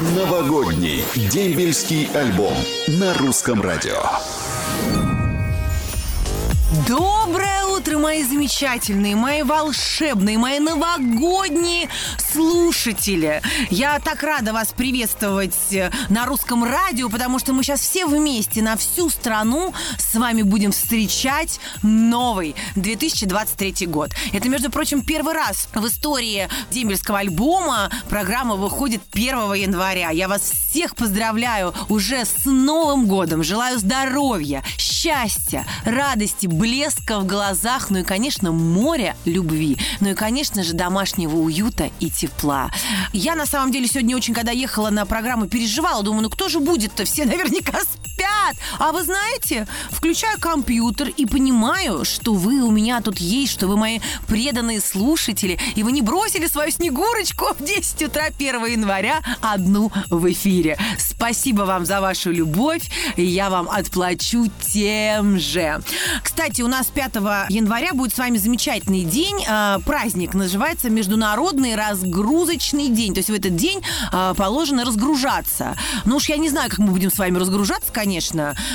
Новогодний дембельский альбом на русском радио. Доброе утро, мои замечательные, мои волшебные, мои новогодние слушатели. Я так рада вас приветствовать э, на русском радио, потому что мы сейчас все вместе на всю страну с вами будем встречать новый 2023 год. Это, между прочим, первый раз в истории дембельского альбома программа выходит 1 января. Я вас всех поздравляю уже с Новым годом. Желаю здоровья, счастья, радости, блеска в глазах, ну и, конечно, моря любви, ну и, конечно же, домашнего уюта и тепла. Я, на самом деле, сегодня очень, когда ехала на программу, переживала, думаю, ну кто же будет-то? Все наверняка спят. А вы знаете, включаю компьютер и понимаю, что вы у меня тут есть, что вы мои преданные слушатели, и вы не бросили свою снегурочку в 10 утра 1 января одну в эфире. Спасибо вам за вашу любовь, и я вам отплачу тем же. Кстати, у нас 5 января будет с вами замечательный день, э, праздник, называется Международный разгрузочный день. То есть в этот день э, положено разгружаться. Ну уж я не знаю, как мы будем с вами разгружаться, конечно.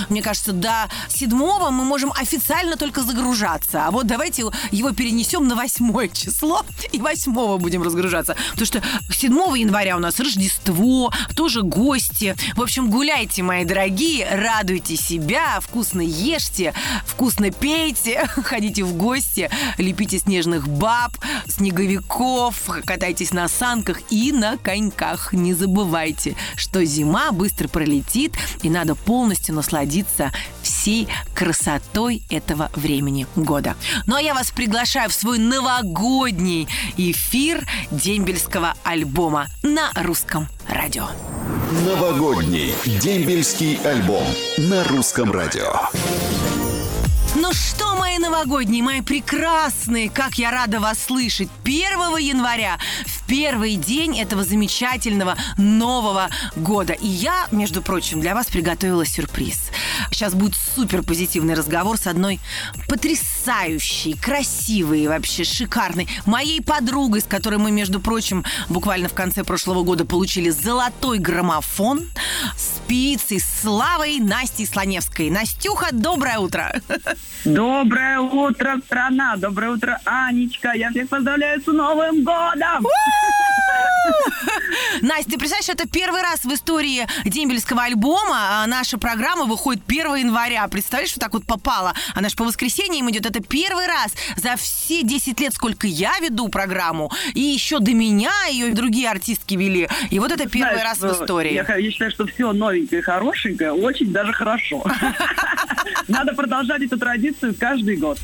Мне кажется, до 7 мы можем официально только загружаться. А вот давайте его перенесем на 8 число и 8 будем разгружаться. Потому что 7 января у нас Рождество, тоже гости. В общем, гуляйте, мои дорогие, радуйте себя, вкусно ешьте, вкусно пейте, ходите в гости, лепите снежных баб, снеговиков, катайтесь на санках и на коньках. Не забывайте, что зима быстро пролетит, и надо полностью насладиться всей красотой этого времени года. Ну а я вас приглашаю в свой новогодний эфир дембельского альбома на русском радио. Новогодний дембельский альбом на русском радио. Ну что, мои новогодние, мои прекрасные, как я рада вас слышать. 1 января, в первый день этого замечательного Нового года. И я, между прочим, для вас приготовила сюрприз. Сейчас будет супер позитивный разговор с одной потрясающей, красивой, вообще шикарной моей подругой, с которой мы, между прочим, буквально в конце прошлого года получили золотой граммофон с певицей Славой Настей Слоневской. Настюха, доброе утро! Доброе утро, страна! Доброе утро, Анечка! Я всех поздравляю с Новым годом! Настя, ты представляешь, это первый раз в истории дембельского альбома. А наша программа выходит 1 января. Представляешь, что так вот попало? Она же по воскресеньям идет. Это первый раз за все 10 лет, сколько я веду программу. И еще до меня ее другие артистки вели. И вот это первый Знаешь, раз в истории. Я, я считаю, что все новенькое и хорошенькое очень даже хорошо. Надо продолжать эту традицию каждый год.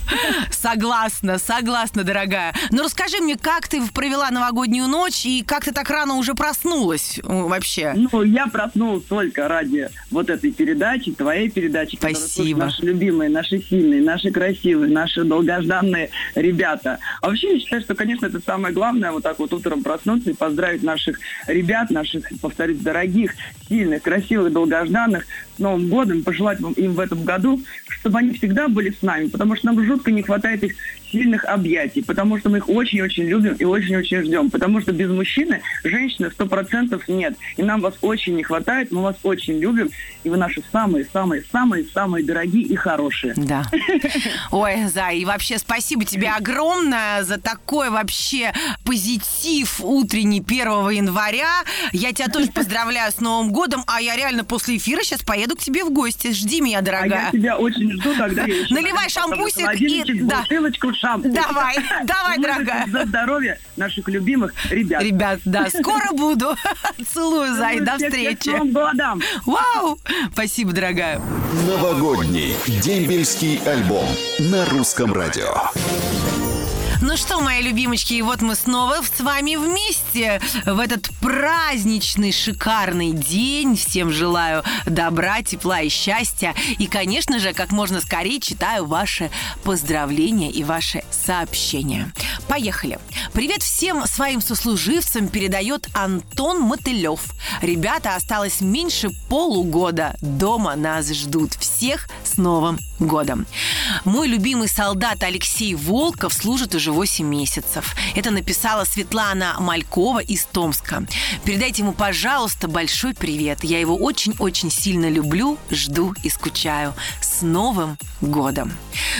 Согласна, согласна, дорогая. Ну расскажи мне, как ты провела новогоднюю ночь и как ты так рано уже проснулась э, вообще? Ну, я проснулась только ради вот этой передачи, твоей передачи. Спасибо. Наши любимые, наши сильные, наши красивые, наши долгожданные ребята. А вообще, я считаю, что, конечно, это самое главное, вот так вот утром проснуться и поздравить наших ребят, наших, повторюсь, дорогих, сильных, красивых, долгожданных Новым годом, пожелать им в этом году, чтобы они всегда были с нами, потому что нам жутко не хватает их сильных объятий, потому что мы их очень-очень любим и очень-очень ждем, потому что без мужчины женщины сто процентов нет, и нам вас очень не хватает, мы вас очень любим, и вы наши самые-самые-самые-самые дорогие и хорошие. Да. Ой, Зай, и вообще спасибо тебе огромное за такой вообще позитив утренний 1 января. Я тебя тоже поздравляю с Новым годом, а я реально после эфира сейчас поеду к тебе в гости. Жди меня, А я дорогая. тебя очень жду, еще Наливай шампусик и- да. бутылочку шампуся. Давай, давай, дорогая. За здоровье наших любимых ребят. Ребят, да, скоро буду. Целую, Зай, до встречи. Вау! Спасибо, дорогая. Новогодний дембельский альбом на русском радио. Ну что, мои любимочки, и вот мы снова с вами вместе в этот праздничный, шикарный день. Всем желаю добра, тепла и счастья. И, конечно же, как можно скорее читаю ваши поздравления и ваши сообщения. Поехали. Привет всем своим сослуживцам передает Антон Мотылев. Ребята, осталось меньше полугода. Дома нас ждут. Всех с Новым годом. Мой любимый солдат Алексей Волков служит уже 8 месяцев. Это написала Светлана Малькова из Томска. Передайте ему, пожалуйста, большой привет. Я его очень-очень сильно люблю, жду и скучаю. С Новым годом!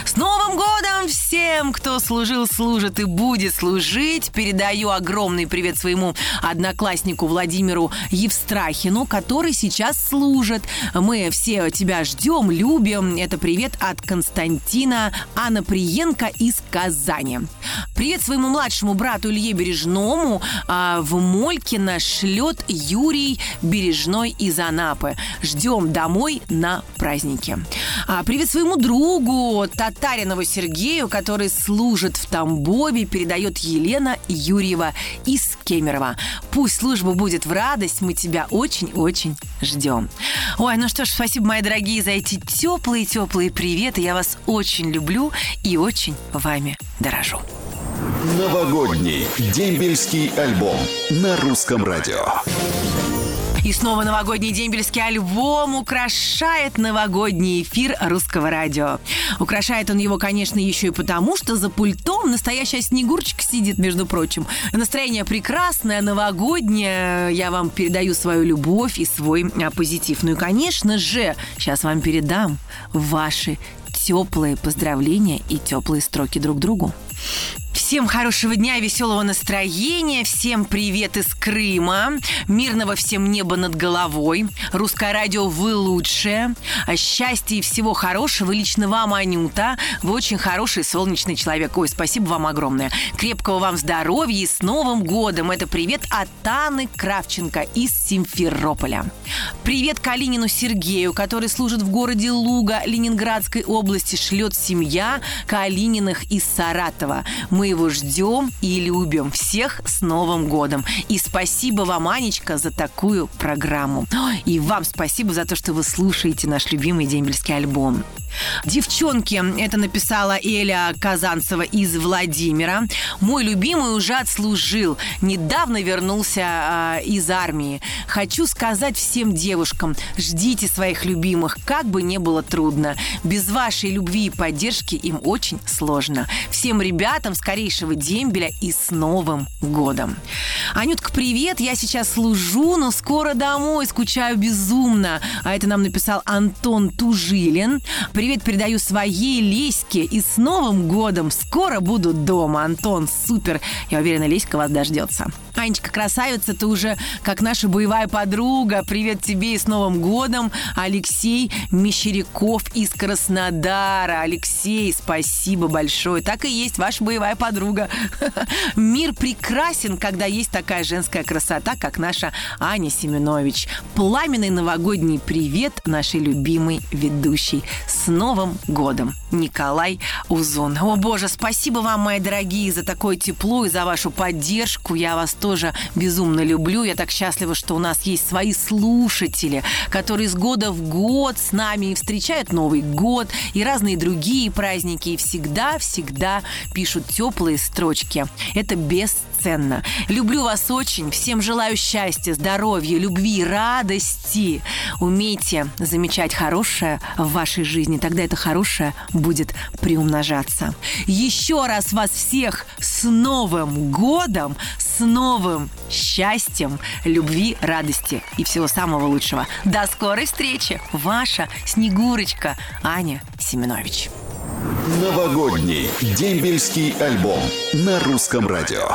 С Новым годом всем, кто служил, служит и будет служить. Передаю огромный привет своему однокласснику Владимиру Евстрахину, который сейчас служит. Мы все тебя ждем, любим. Это привет от Константина Анаприенко из Казани. Привет своему младшему брату Илье Бережному. А, в Молькино шлет Юрий Бережной из Анапы. Ждем домой на праздники. А, привет своему другу Татаринову Сергею, который служит в Тамбове, передает Елена Юрьева из Кемерово. Пусть служба будет в радость, мы тебя очень-очень ждем. Ой, ну что ж, спасибо, мои дорогие, за эти теплые-теплые приветы. Я вас очень люблю и очень вами дорожу. Новогодний дембельский альбом на русском радио. И снова новогодний дембельский альбом украшает новогодний эфир русского радио. Украшает он его, конечно, еще и потому, что за пультом настоящая снегурочка сидит, между прочим. Настроение прекрасное, новогоднее. Я вам передаю свою любовь и свой а, позитив. Ну и, конечно же, сейчас вам передам ваши теплые поздравления и теплые строки друг другу. Всем хорошего дня, веселого настроения, всем привет из Крыма, мирного всем неба над головой, русское радио вы лучшее, счастья и всего хорошего лично вам, Анюта, вы очень хороший солнечный человек, ой, спасибо вам огромное, крепкого вам здоровья и с Новым годом, это привет от Анны Кравченко из Симферополя. Привет Калинину Сергею, который служит в городе Луга Ленинградской области, шлет семья Калининых из Саратова. Мы его ждем и любим. Всех с Новым годом. И спасибо вам, Анечка, за такую программу. И вам спасибо за то, что вы слушаете наш любимый дембельский альбом. Девчонки, это написала Эля Казанцева из Владимира. Мой любимый уже отслужил. Недавно вернулся э, из армии. Хочу сказать всем девушкам, ждите своих любимых, как бы не было трудно. Без вашей любви и поддержки им очень сложно. Всем ребятам скорейшего дембеля и с Новым годом. Анютка, привет, я сейчас служу, но скоро домой, скучаю безумно. А это нам написал Антон Тужилин. Привет передаю своей Леське и с Новым годом. Скоро буду дома. Антон, супер. Я уверена, Леська вас дождется. Анечка, красавица, ты уже как наша боевая подруга. Привет тебе и с Новым годом. Алексей Мещеряков из Краснодара. Алексей, спасибо большое. Так и есть ваша боевая подруга. Мир прекрасен, когда есть такая женская красота, как наша Аня Семенович. Пламенный новогодний привет нашей любимой ведущей. С Новым годом! Николай Узун. О, боже, спасибо вам, мои дорогие, за такое тепло и за вашу поддержку. Я вас тоже безумно люблю. Я так счастлива, что у нас есть свои слушатели, которые с года в год с нами и встречают Новый год и разные другие праздники. И всегда-всегда пишут теплые строчки. Это бесценно. Люблю вас очень. Всем желаю счастья, здоровья, любви, радости. Умейте замечать хорошее в вашей жизни тогда это хорошее будет приумножаться. Еще раз вас всех с Новым годом, с новым счастьем, любви, радости и всего самого лучшего. До скорой встречи! Ваша Снегурочка Аня Семенович. Новогодний дембельский альбом на русском радио.